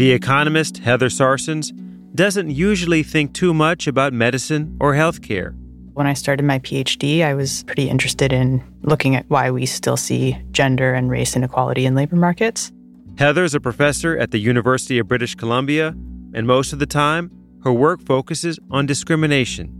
The economist Heather Sarsons doesn't usually think too much about medicine or healthcare. When I started my PhD, I was pretty interested in looking at why we still see gender and race inequality in labor markets. Heather's a professor at the University of British Columbia, and most of the time, her work focuses on discrimination.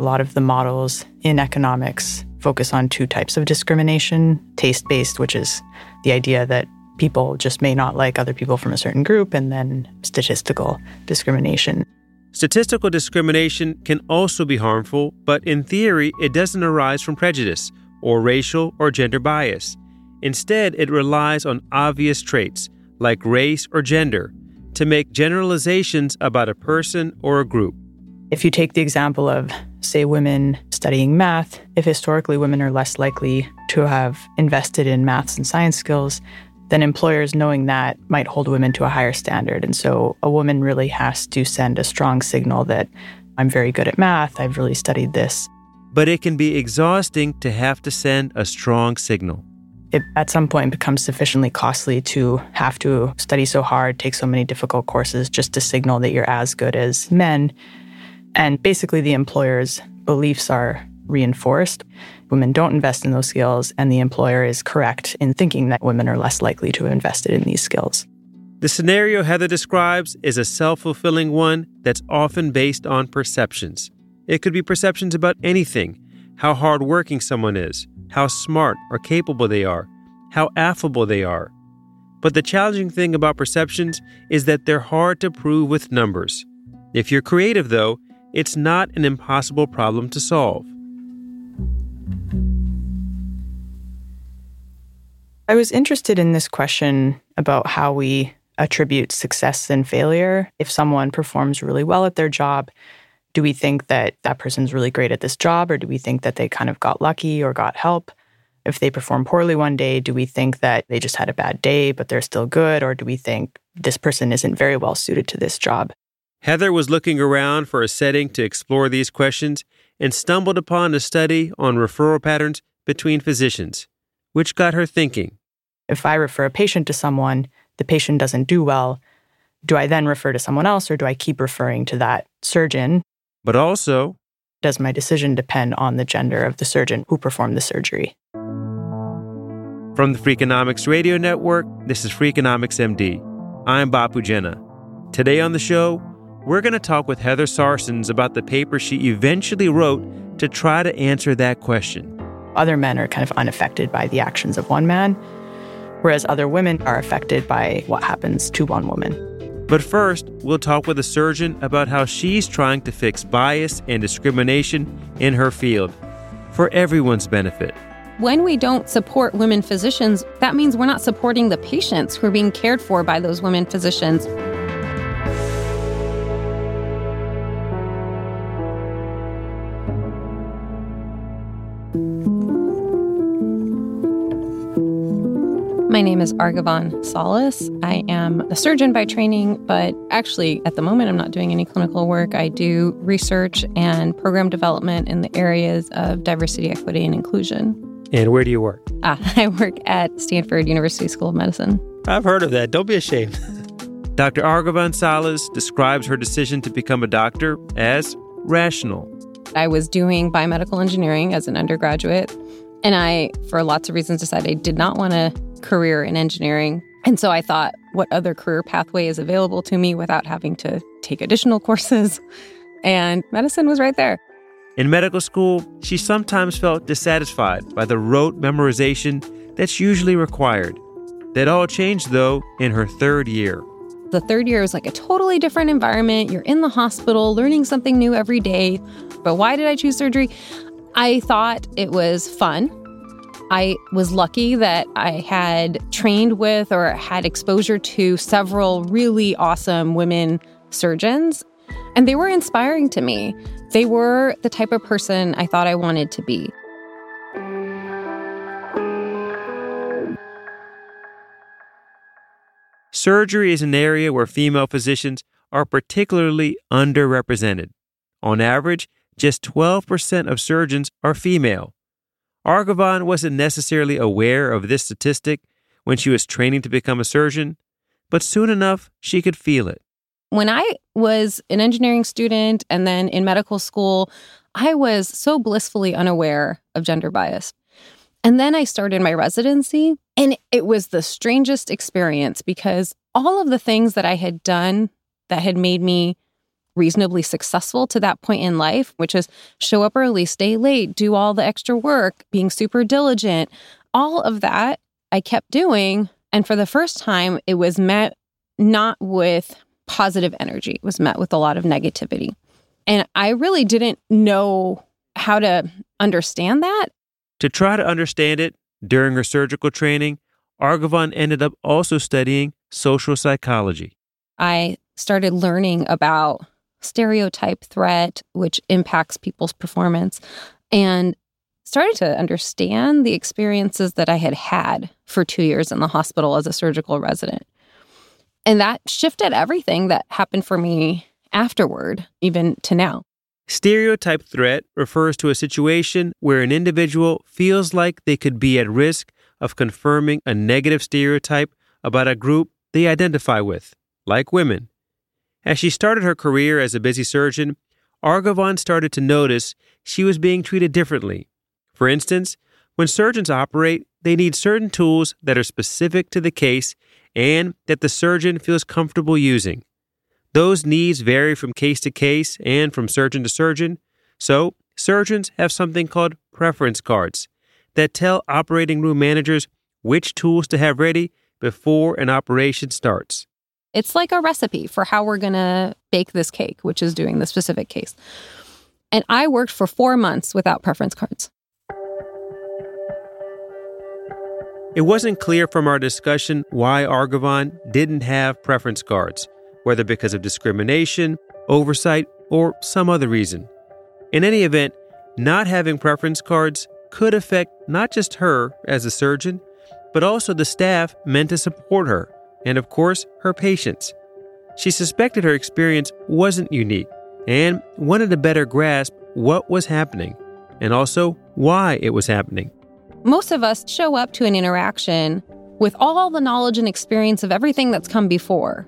A lot of the models in economics focus on two types of discrimination taste based, which is the idea that people just may not like other people from a certain group, and then statistical discrimination. Statistical discrimination can also be harmful, but in theory, it doesn't arise from prejudice or racial or gender bias. Instead, it relies on obvious traits, like race or gender, to make generalizations about a person or a group. If you take the example of, say, women studying math, if historically women are less likely to have invested in maths and science skills, then employers knowing that might hold women to a higher standard. And so a woman really has to send a strong signal that I'm very good at math, I've really studied this. But it can be exhausting to have to send a strong signal. It at some point becomes sufficiently costly to have to study so hard, take so many difficult courses just to signal that you're as good as men. And basically, the employer's beliefs are reinforced. Women don't invest in those skills, and the employer is correct in thinking that women are less likely to have invested in these skills. The scenario Heather describes is a self fulfilling one that's often based on perceptions. It could be perceptions about anything how hardworking someone is, how smart or capable they are, how affable they are. But the challenging thing about perceptions is that they're hard to prove with numbers. If you're creative, though, it's not an impossible problem to solve. I was interested in this question about how we attribute success and failure. If someone performs really well at their job, do we think that that person's really great at this job, or do we think that they kind of got lucky or got help? If they perform poorly one day, do we think that they just had a bad day, but they're still good, or do we think this person isn't very well suited to this job? Heather was looking around for a setting to explore these questions and stumbled upon a study on referral patterns between physicians, which got her thinking. If I refer a patient to someone, the patient doesn't do well, do I then refer to someone else or do I keep referring to that surgeon? But also, does my decision depend on the gender of the surgeon who performed the surgery? From the Freakonomics Radio Network, this is Freakonomics MD. I'm Bapu Jena. Today on the show, we're going to talk with Heather Sarsons about the paper she eventually wrote to try to answer that question. Other men are kind of unaffected by the actions of one man, whereas other women are affected by what happens to one woman. But first, we'll talk with a surgeon about how she's trying to fix bias and discrimination in her field for everyone's benefit. When we don't support women physicians, that means we're not supporting the patients who are being cared for by those women physicians. My name is Arghavan Salles. I am a surgeon by training, but actually, at the moment, I'm not doing any clinical work. I do research and program development in the areas of diversity, equity, and inclusion. And where do you work? Ah, I work at Stanford University School of Medicine. I've heard of that. Don't be ashamed. Dr. Arghavan Salles describes her decision to become a doctor as rational. I was doing biomedical engineering as an undergraduate And I, for lots of reasons, decided I did not want a career in engineering. And so I thought, what other career pathway is available to me without having to take additional courses? And medicine was right there. In medical school, she sometimes felt dissatisfied by the rote memorization that's usually required. That all changed, though, in her third year. The third year was like a totally different environment. You're in the hospital, learning something new every day. But why did I choose surgery? I thought it was fun. I was lucky that I had trained with or had exposure to several really awesome women surgeons, and they were inspiring to me. They were the type of person I thought I wanted to be. Surgery is an area where female physicians are particularly underrepresented. On average, just 12% of surgeons are female. Arghavan wasn't necessarily aware of this statistic when she was training to become a surgeon, but soon enough she could feel it. When I was an engineering student and then in medical school, I was so blissfully unaware of gender bias. And then I started my residency, and it was the strangest experience because all of the things that I had done that had made me reasonably successful to that point in life, which is show up early, stay late, do all the extra work, being super diligent, all of that I kept doing. And for the first time, it was met not with positive energy, it was met with a lot of negativity. And I really didn't know how to understand that. To try to understand it, during her surgical training, Arghavan ended up also studying social psychology. I started learning about stereotype threat, which impacts people's performance, and started to understand the experiences that I had had for two years in the hospital as a surgical resident. And that shifted everything that happened for me afterward, even to now. Stereotype threat refers to a situation where an individual feels like they could be at risk of confirming a negative stereotype about a group they identify with, like women. As she started her career as a busy surgeon, Arghavan started to notice she was being treated differently. For instance, when surgeons operate, they need certain tools that are specific to the case and that the surgeon feels comfortable using. Those needs vary from case to case and from surgeon to surgeon, so surgeons have something called preference cards that tell operating room managers which tools to have ready before an operation starts. It's like a recipe for how we're going to bake this cake, which is doing the specific case. And I worked for four months without preference cards. It wasn't clear from our discussion why Arghavan didn't have preference cards, whether because of discrimination, oversight, or some other reason. In any event, not having preference cards could affect not just her as a surgeon, but also the staff meant to support her, and of course, her patients. She suspected her experience wasn't unique and wanted to better grasp what was happening and also why it was happening. Most of us show up to an interaction with all the knowledge and experience of everything that's come before.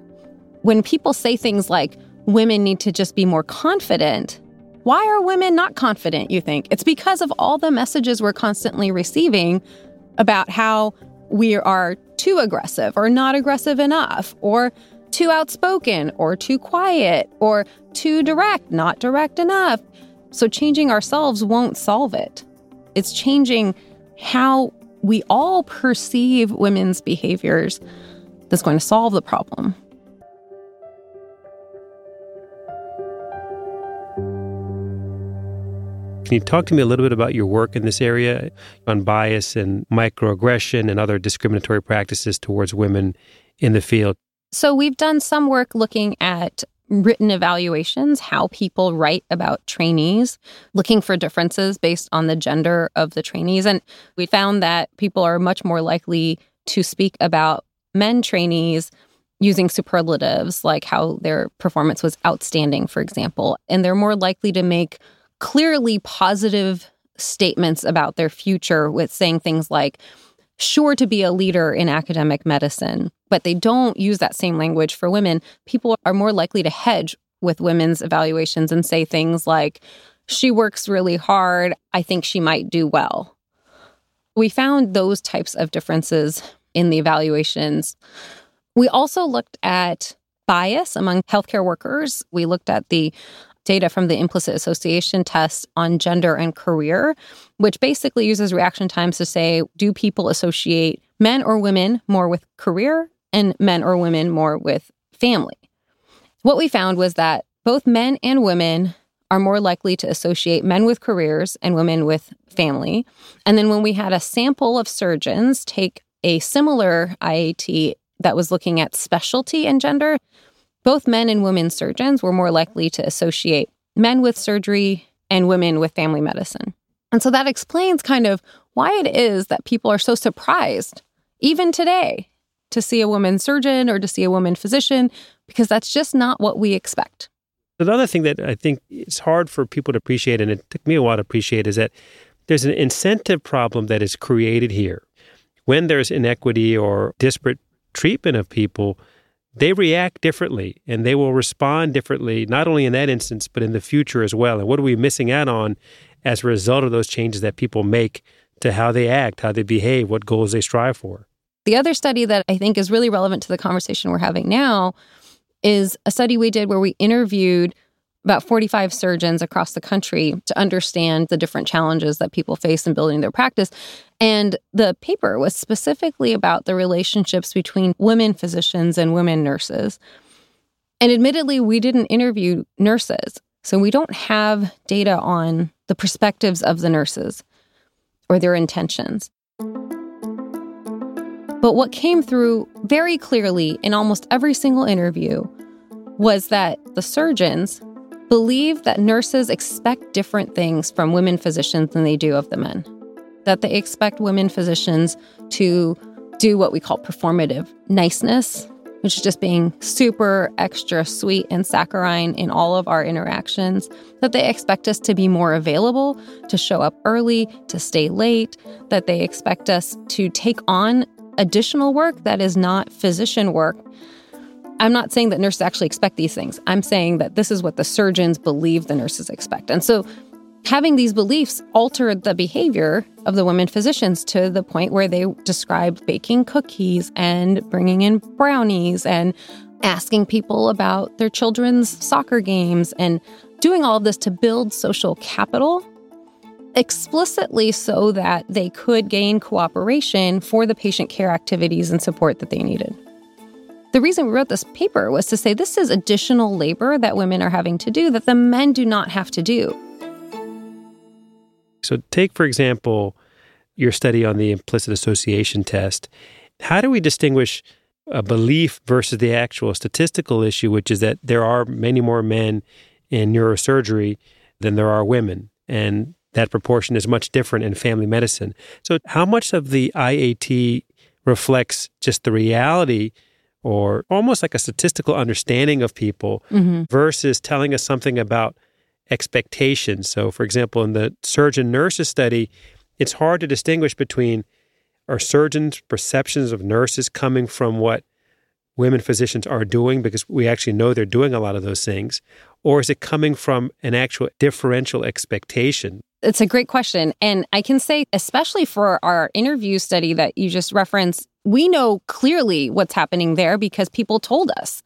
When people say things like, women need to just be more confident, why are women not confident, you think? It's because of all the messages we're constantly receiving about how we are too aggressive or not aggressive enough or too outspoken or too quiet or too direct, not direct enough. So changing ourselves won't solve it. It's changing how we all perceive women's behaviors that's going to solve the problem. Can you talk to me a little bit about your work in this area on bias and microaggression and other discriminatory practices towards women in the field? So, we've done some work looking at written evaluations, how people write about trainees, looking for differences based on the gender of the trainees. And we found that people are much more likely to speak about men trainees using superlatives like how their performance was outstanding, for example. And they're more likely to make clearly positive statements about their future with saying things like, sure to be a leader in academic medicine, but they don't use that same language for women. People are more likely to hedge with women's evaluations and say things like, she works really hard. I think she might do well. We found those types of differences in the evaluations. We also looked at bias among healthcare workers. We looked at the data from the implicit association test on gender and career, which basically uses reaction times to say, do people associate men or women more with career and men or women more with family? What we found was that both men and women are more likely to associate men with careers and women with family. And then when we had a sample of surgeons take a similar IAT that was looking at specialty and gender, both men and women surgeons were more likely to associate men with surgery and women with family medicine. And so that explains kind of why it is that people are so surprised, even today, to see a woman surgeon or to see a woman physician, because that's just not what we expect. Another thing that I think is hard for people to appreciate, and it took me a while to appreciate, is that there's an incentive problem that is created here. When there's inequity or disparate treatment of people, they react differently and they will respond differently, not only in that instance, but in the future as well. And what are we missing out on as a result of those changes that people make to how they act, how they behave, what goals they strive for? The other study that I think is really relevant to the conversation we're having now is a study we did where we interviewed about 45 surgeons across the country to understand the different challenges that people face in building their practice. And the paper was specifically about the relationships between women physicians and women nurses. And admittedly, we didn't interview nurses. So we don't have data on the perspectives of the nurses or their intentions. But what came through very clearly in almost every single interview was that the surgeons believe that nurses expect different things from women physicians than they do of the men. That they expect women physicians to do what we call performative niceness, which is just being super extra sweet and saccharine in all of our interactions. That they expect us to be more available, to show up early, to stay late, that they expect us to take on additional work that is not physician work I'm not saying that nurses actually expect these things. I'm saying that this is what the surgeons believe the nurses expect. And so having these beliefs altered the behavior of the women physicians to the point where they described baking cookies and bringing in brownies and asking people about their children's soccer games and doing all of this to build social capital explicitly so that they could gain cooperation for the patient care activities and support that they needed. The reason we wrote this paper was to say this is additional labor that women are having to do that the men do not have to do. So, take, for example, your study on the implicit association test. How do we distinguish a belief versus the actual statistical issue, which is that there are many more men in neurosurgery than there are women? And that proportion is much different in family medicine. So, how much of the IAT reflects just the reality or almost like a statistical understanding of people mm-hmm. versus telling us something about expectations. So, for example, in the surgeon nurses study, it's hard to distinguish between are surgeons' perceptions of nurses coming from what women physicians are doing because we actually know they're doing a lot of those things, or is it coming from an actual differential expectation? It's a great question. And I can say, especially for our interview study that you just referenced, we know clearly what's happening there because people told us.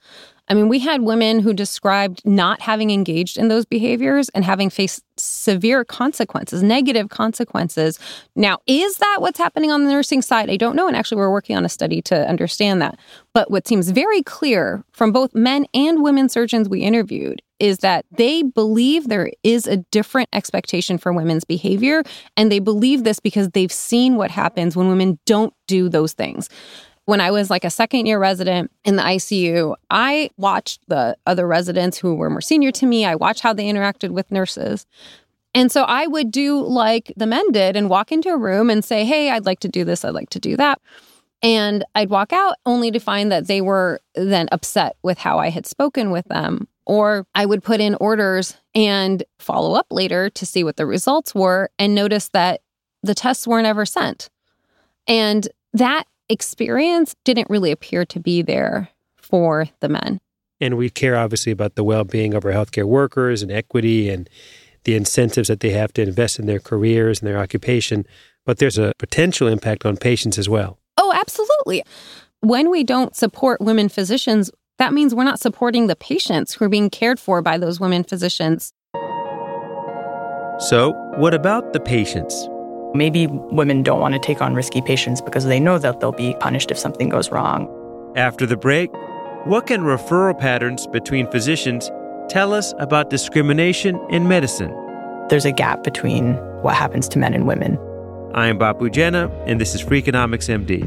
I mean, we had women who described not having engaged in those behaviors and having faced severe consequences, negative consequences. Now, is that what's happening on the nursing side? I don't know. And actually, we're working on a study to understand that. But what seems very clear from both men and women surgeons we interviewed is that they believe there is a different expectation for women's behavior. And they believe this because they've seen what happens when women don't do those things. When I was like a second year resident in the ICU, I watched the other residents who were more senior to me. I watched how they interacted with nurses. And so I would do like the men did and walk into a room and say, Hey, I'd like to do this. I'd like to do that. And I'd walk out only to find that they were then upset with how I had spoken with them or I would put in orders and follow up later to see what the results were and notice that the tests weren't ever sent. And that experience didn't really appear to be there for the men. And we care obviously about the well being of our healthcare workers and equity and the incentives that they have to invest in their careers and their occupation. but there's a potential impact on patients as well. Oh, absolutely. When we don't support women physicians, that means we're not supporting the patients who are being cared for by those women physicians. So, what about the patients? Maybe women don't want to take on risky patients because they know that they'll be punished if something goes wrong. After the break, what can referral patterns between physicians tell us about discrimination in medicine? There's a gap between what happens to men and women. I'm Bapu Jena, and this is Freakonomics MD.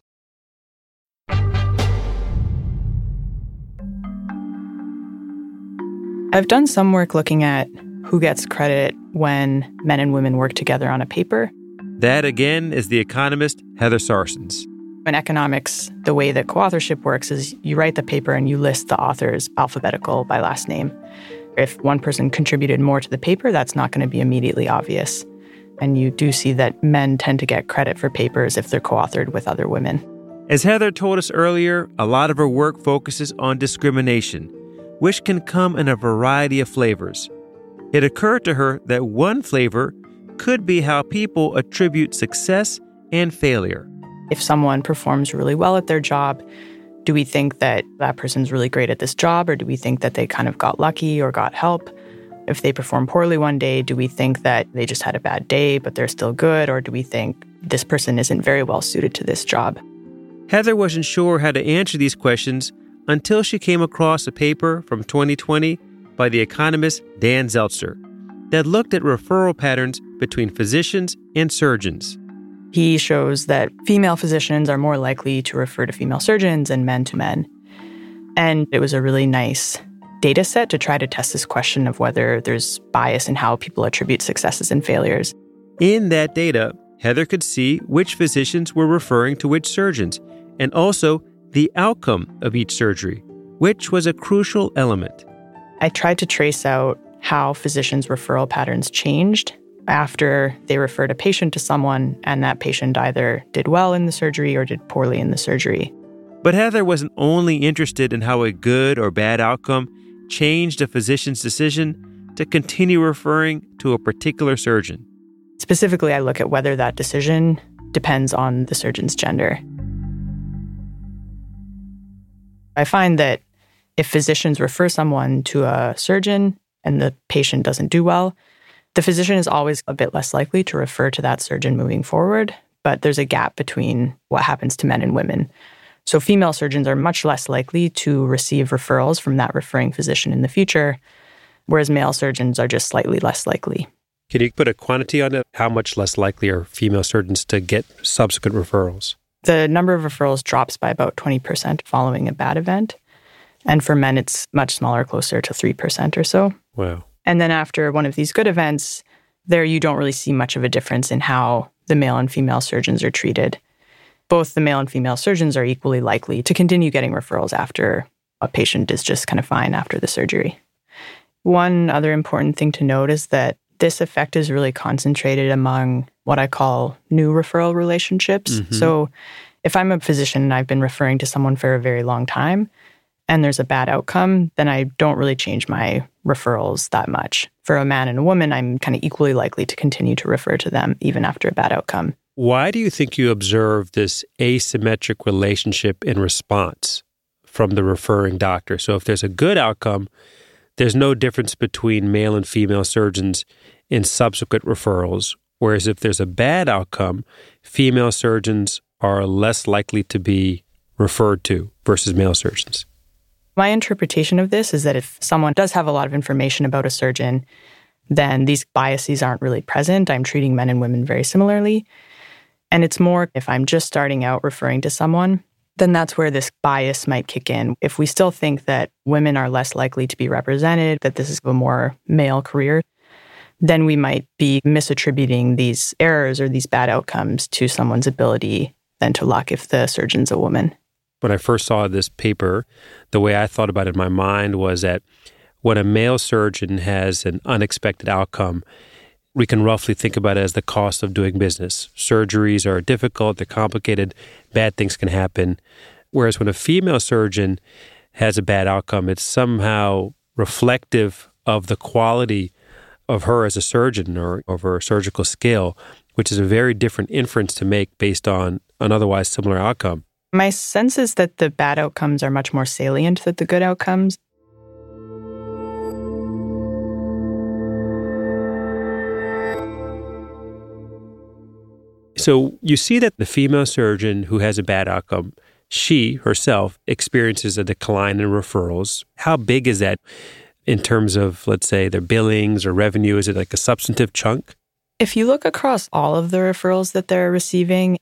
I've done some work looking at who gets credit when men and women work together on a paper. That again is the economist Heather Sarsons. In economics, the way that co authorship works is you write the paper and you list the authors alphabetical by last name. If one person contributed more to the paper, that's not going to be immediately obvious. And you do see that men tend to get credit for papers if they're co authored with other women. As Heather told us earlier, a lot of her work focuses on discrimination, which can come in a variety of flavors. It occurred to her that one flavor could be how people attribute success and failure. If someone performs really well at their job, do we think that that person's really great at this job, or do we think that they kind of got lucky or got help? If they perform poorly one day, do we think that they just had a bad day, but they're still good, or do we think this person isn't very well suited to this job? Heather wasn't sure how to answer these questions until she came across a paper from 2020 by the economist Dan Zeltzer that looked at referral patterns between physicians and surgeons. He shows that female physicians are more likely to refer to female surgeons and men to men. And it was a really nice data set to try to test this question of whether there's bias in how people attribute successes and failures. In that data, Heather could see which physicians were referring to which surgeons and also the outcome of each surgery, which was a crucial element. I tried to trace out how physicians' referral patterns changed after they referred a patient to someone and that patient either did well in the surgery or did poorly in the surgery. But Heather wasn't only interested in how a good or bad outcome changed a physician's decision to continue referring to a particular surgeon. Specifically, I look at whether that decision depends on the surgeon's gender. I find that if physicians refer someone to a surgeon and the patient doesn't do well, the physician is always a bit less likely to refer to that surgeon moving forward. But there's a gap between what happens to men and women. So female surgeons are much less likely to receive referrals from that referring physician in the future, whereas male surgeons are just slightly less likely. Can you put a quantity on it? How much less likely are female surgeons to get subsequent referrals? The number of referrals drops by about 20% following a bad event. And for men, it's much smaller, closer to 3% or so. Wow. And then after one of these good events, there you don't really see much of a difference in how the male and female surgeons are treated. both the male and female surgeons are equally likely to continue getting referrals after a patient is just kind of fine after the surgery. One other important thing to note is that this effect is really concentrated among what I call new referral relationships. Mm-hmm. So if I'm a physician and I've been referring to someone for a very long time and there's a bad outcome, then I don't really change my referrals that much. For a man and a woman, I'm kind of equally likely to continue to refer to them even after a bad outcome. Why do you think you observe this asymmetric relationship in response from the referring doctor? So if there's a good outcome, there's no difference between male and female surgeons in subsequent referrals. Whereas if there's a bad outcome, female surgeons are less likely to be referred to versus male surgeons. My interpretation of this is that if someone does have a lot of information about a surgeon, then these biases aren't really present. I'm treating men and women very similarly. And it's more if I'm just starting out referring to someone, then that's where this bias might kick in. If we still think that women are less likely to be represented, that this is a more male career, then we might be misattributing these errors or these bad outcomes to someone's ability than to luck if the surgeon's a woman. When I first saw this paper, the way I thought about it in my mind was that when a male surgeon has an unexpected outcome, we can roughly think about it as the cost of doing business. Surgeries are difficult, they're complicated, bad things can happen. Whereas when a female surgeon has a bad outcome, it's somehow reflective of the quality of her as a surgeon or of her surgical skill, which is a very different inference to make based on an otherwise similar outcome. My sense is that the bad outcomes are much more salient than the good outcomes. So you see that the female surgeon who has a bad outcome, she herself experiences a decline in referrals. How big is that? in terms of, let's say, their billings or revenue? Is it like a substantive chunk? If you look across all of the referrals that they're receiving,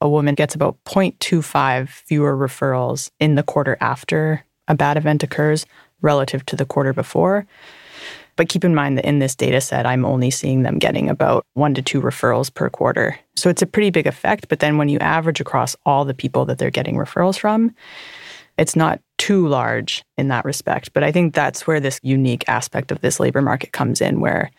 a woman gets about 0.25 fewer referrals in the quarter after a bad event occurs relative to the quarter before. But keep in mind that in this data set, I'm only seeing them getting about one to two referrals per quarter. So it's a pretty big effect. But then when you average across all the people that they're getting referrals from, it's not too large in that respect. But I think that's where this unique aspect of this labor market comes in, where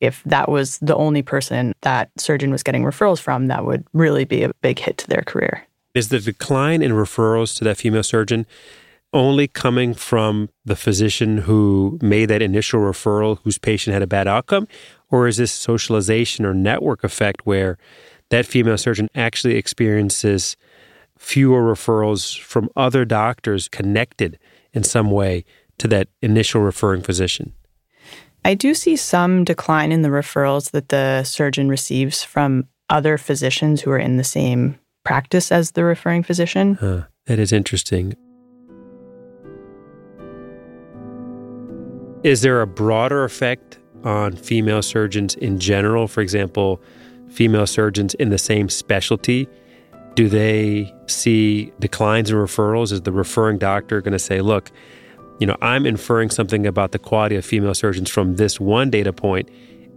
if that was the only person that surgeon was getting referrals from, that would really be a big hit to their career. Is the decline in referrals to that female surgeon only coming from the physician who made that initial referral whose patient had a bad outcome? Or is this socialization or network effect where that female surgeon actually experiences fewer referrals from other doctors connected in some way to that initial referring physician? I do see some decline in the referrals that the surgeon receives from other physicians who are in the same practice as the referring physician. Huh, that is interesting. Is there a broader effect on female surgeons in general? For example, female surgeons in the same specialty do they see declines in referrals? Is the referring doctor going to say, look, you know, I'm inferring something about the quality of female surgeons from this one data point,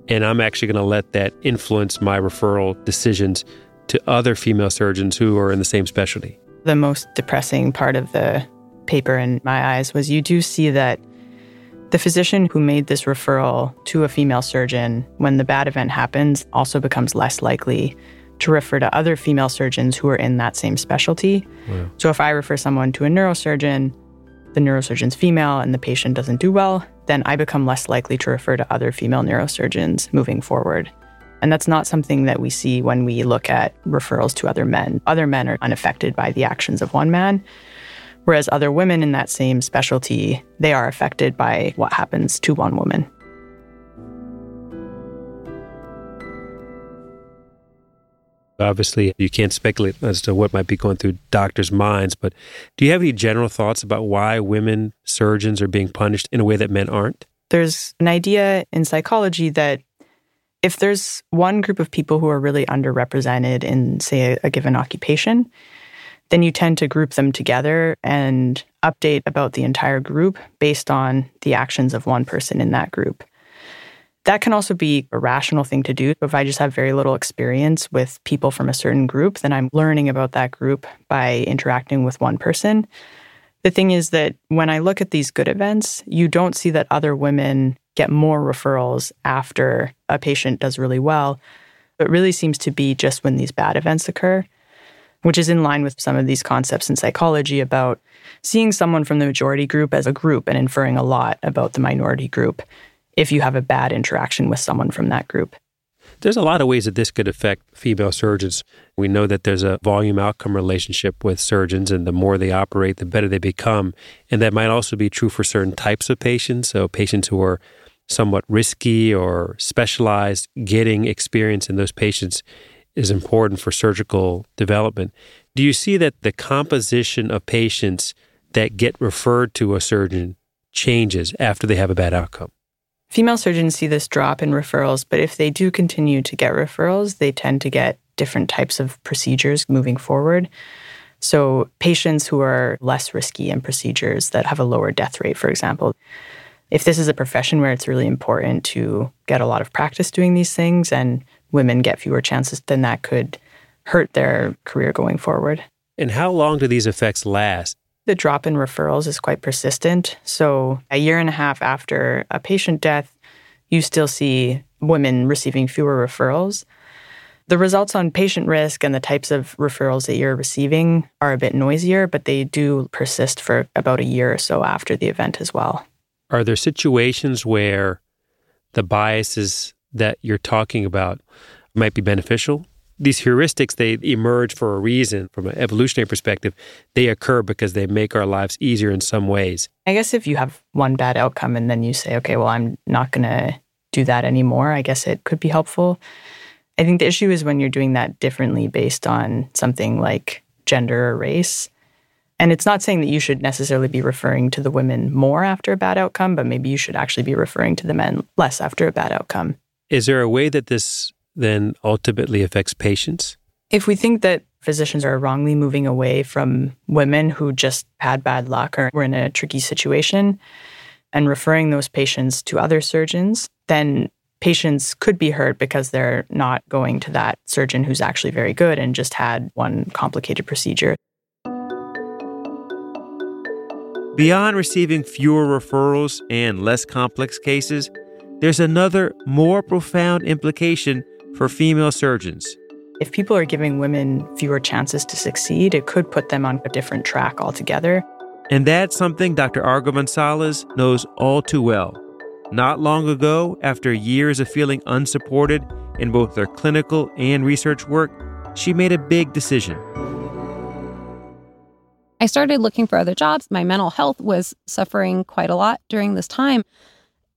and I'm actually going to let that influence my referral decisions to other female surgeons who are in the same specialty? The most depressing part of the paper in my eyes was you do see that the physician who made this referral to a female surgeon when the bad event happens also becomes less likely to refer to other female surgeons who are in that same specialty. Wow. So if I refer someone to a neurosurgeon, the neurosurgeon's female and the patient doesn't do well, then I become less likely to refer to other female neurosurgeons moving forward. And that's not something that we see when we look at referrals to other men. Other men are unaffected by the actions of one man, whereas other women in that same specialty, they are affected by what happens to one woman. Obviously, you can't speculate as to what might be going through doctors' minds, but do you have any general thoughts about why women surgeons are being punished in a way that men aren't? There's an idea in psychology that if there's one group of people who are really underrepresented in, say, a, a given occupation, then you tend to group them together and update about the entire group based on the actions of one person in that group. That can also be a rational thing to do. If I just have very little experience with people from a certain group, then I'm learning about that group by interacting with one person. The thing is that when I look at these good events, you don't see that other women get more referrals after a patient does really well. It really seems to be just when these bad events occur, which is in line with some of these concepts in psychology about seeing someone from the majority group as a group and inferring a lot about the minority group if you have a bad interaction with someone from that group. There's a lot of ways that this could affect female surgeons. We know that there's a volume outcome relationship with surgeons, and the more they operate, the better they become. And that might also be true for certain types of patients. So, patients who are somewhat risky or specialized, getting experience in those patients is important for surgical development. Do you see that the composition of patients that get referred to a surgeon changes after they have a bad outcome? Female surgeons see this drop in referrals, but if they do continue to get referrals, they tend to get different types of procedures moving forward. So, patients who are less risky in procedures that have a lower death rate, for example, if this is a profession where it's really important to get a lot of practice doing these things and women get fewer chances, then that could hurt their career going forward. And how long do these effects last? The drop in referrals is quite persistent. So, a year and a half after a patient death, you still see women receiving fewer referrals. The results on patient risk and the types of referrals that you're receiving are a bit noisier, but they do persist for about a year or so after the event as well. Are there situations where the biases that you're talking about might be beneficial? these heuristics they emerge for a reason from an evolutionary perspective. They occur because they make our lives easier in some ways. I guess if you have one bad outcome and then you say okay well i'm not going to do that anymore i guess it could be helpful. I think the issue is when you're doing that differently based on something like gender or race. And it's not saying that you should necessarily be referring to the women more after a bad outcome but maybe you should actually be referring to the men less after a bad outcome is there a way that this then ultimately affects patients? If we think that physicians are wrongly moving away from women who just had bad luck or were in a tricky situation and referring those patients to other surgeons, then patients could be hurt because they're not going to that surgeon who's actually very good and just had one complicated procedure. Beyond receiving fewer referrals and less complex cases, there's another more profound implication for female surgeons. If people are giving women fewer chances to succeed, it could put them on a different track altogether. And that's something Dr. Arghavan Salles knows all too well. Not long ago, after years of feeling unsupported in both their clinical and research work, she made a big decision. I started looking for other jobs. My mental health was suffering quite a lot during this time.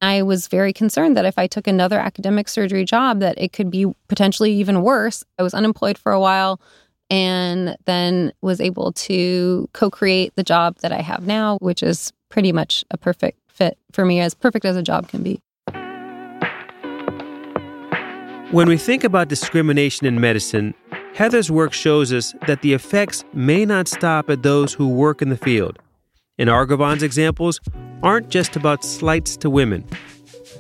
I was very concerned that if I took another academic surgery job that it could be potentially even worse. I was unemployed for a while and then was able to co-create the job that I have now, which is pretty much a perfect fit for me as perfect as a job can be. When we think about discrimination in medicine, Heather's work shows us that the effects may not stop at those who work in the field. In Arghavan's examples, aren't just about slights to women.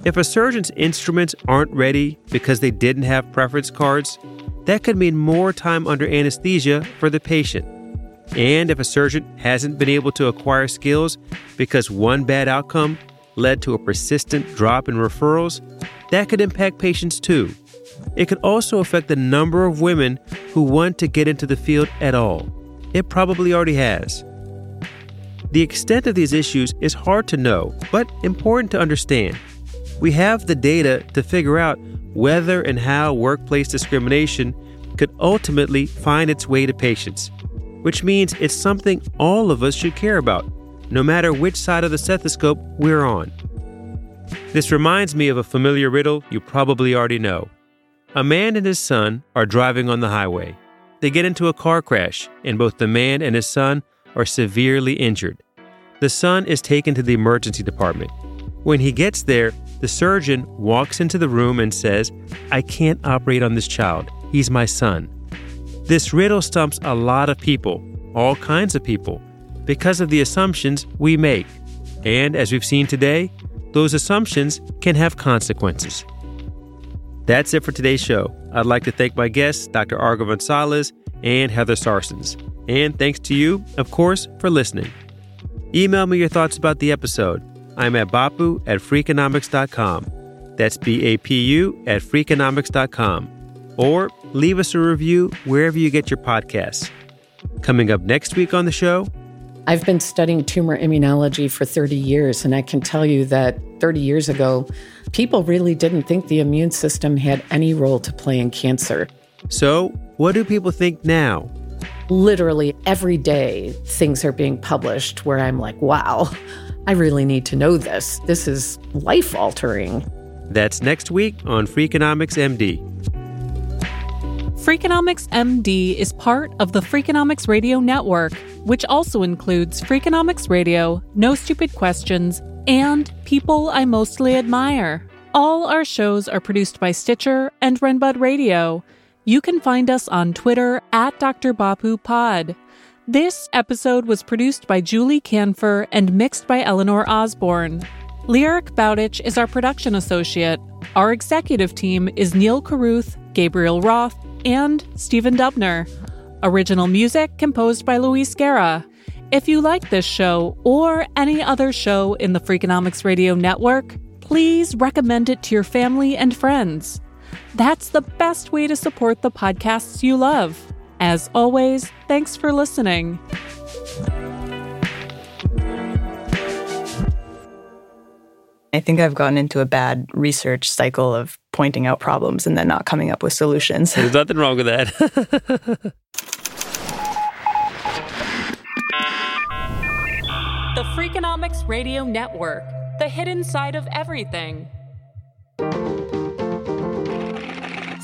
If a surgeon's instruments aren't ready because they didn't have preference cards, that could mean more time under anesthesia for the patient. And if a surgeon hasn't been able to acquire skills because one bad outcome led to a persistent drop in referrals, that could impact patients too. It could also affect the number of women who want to get into the field at all. It probably already has. The extent of these issues is hard to know, but important to understand. We have the data to figure out whether and how workplace discrimination could ultimately find its way to patients, which means it's something all of us should care about, no matter which side of the stethoscope we're on. This reminds me of a familiar riddle you probably already know. A man and his son are driving on the highway. They get into a car crash, and both the man and his son are severely injured. The son is taken to the emergency department. When he gets there, the surgeon walks into the room and says, I can't operate on this child. He's my son. This riddle stumps a lot of people, all kinds of people, because of the assumptions we make. And as we've seen today, those assumptions can have consequences. That's it for today's show. I'd like to thank my guests, Dr. Arghavan Salles and Heather Sarsons. And thanks to you, of course, for listening. Email me your thoughts about the episode. I'm at bapu at freakonomics.com. That's B A P U at freakonomics.com. Or leave us a review wherever you get your podcasts. Coming up next week on the show, I've been studying tumor immunology for 30 years, and I can tell you that 30 years ago, people really didn't think the immune system had any role to play in cancer. So, what do people think now? Literally every day, things are being published where I'm like, wow, I really need to know this. This is life altering. That's next week on Freakonomics MD. Freakonomics MD is part of the Freakonomics Radio Network, which also includes Freakonomics Radio, No Stupid Questions, and People I Mostly Admire. All our shows are produced by Stitcher and Renbud Radio. You can find us on Twitter at Dr. Bapu Pod. This episode was produced by Julie Kanfer and mixed by Eleanor Osborne. Lyric Bowditch is our production associate. Our executive team is Neil Carruth, Gabriel Roth, and Stephen Dubner. Original music composed by Luis Guerra. If you like this show or any other show in the Freakonomics Radio Network, please recommend it to your family and friends. That's the best way to support the podcasts you love. As always, thanks for listening. I think I've gotten into a bad research cycle of pointing out problems and then not coming up with solutions. There's nothing wrong with that. The Freakonomics Radio Network, the hidden side of everything.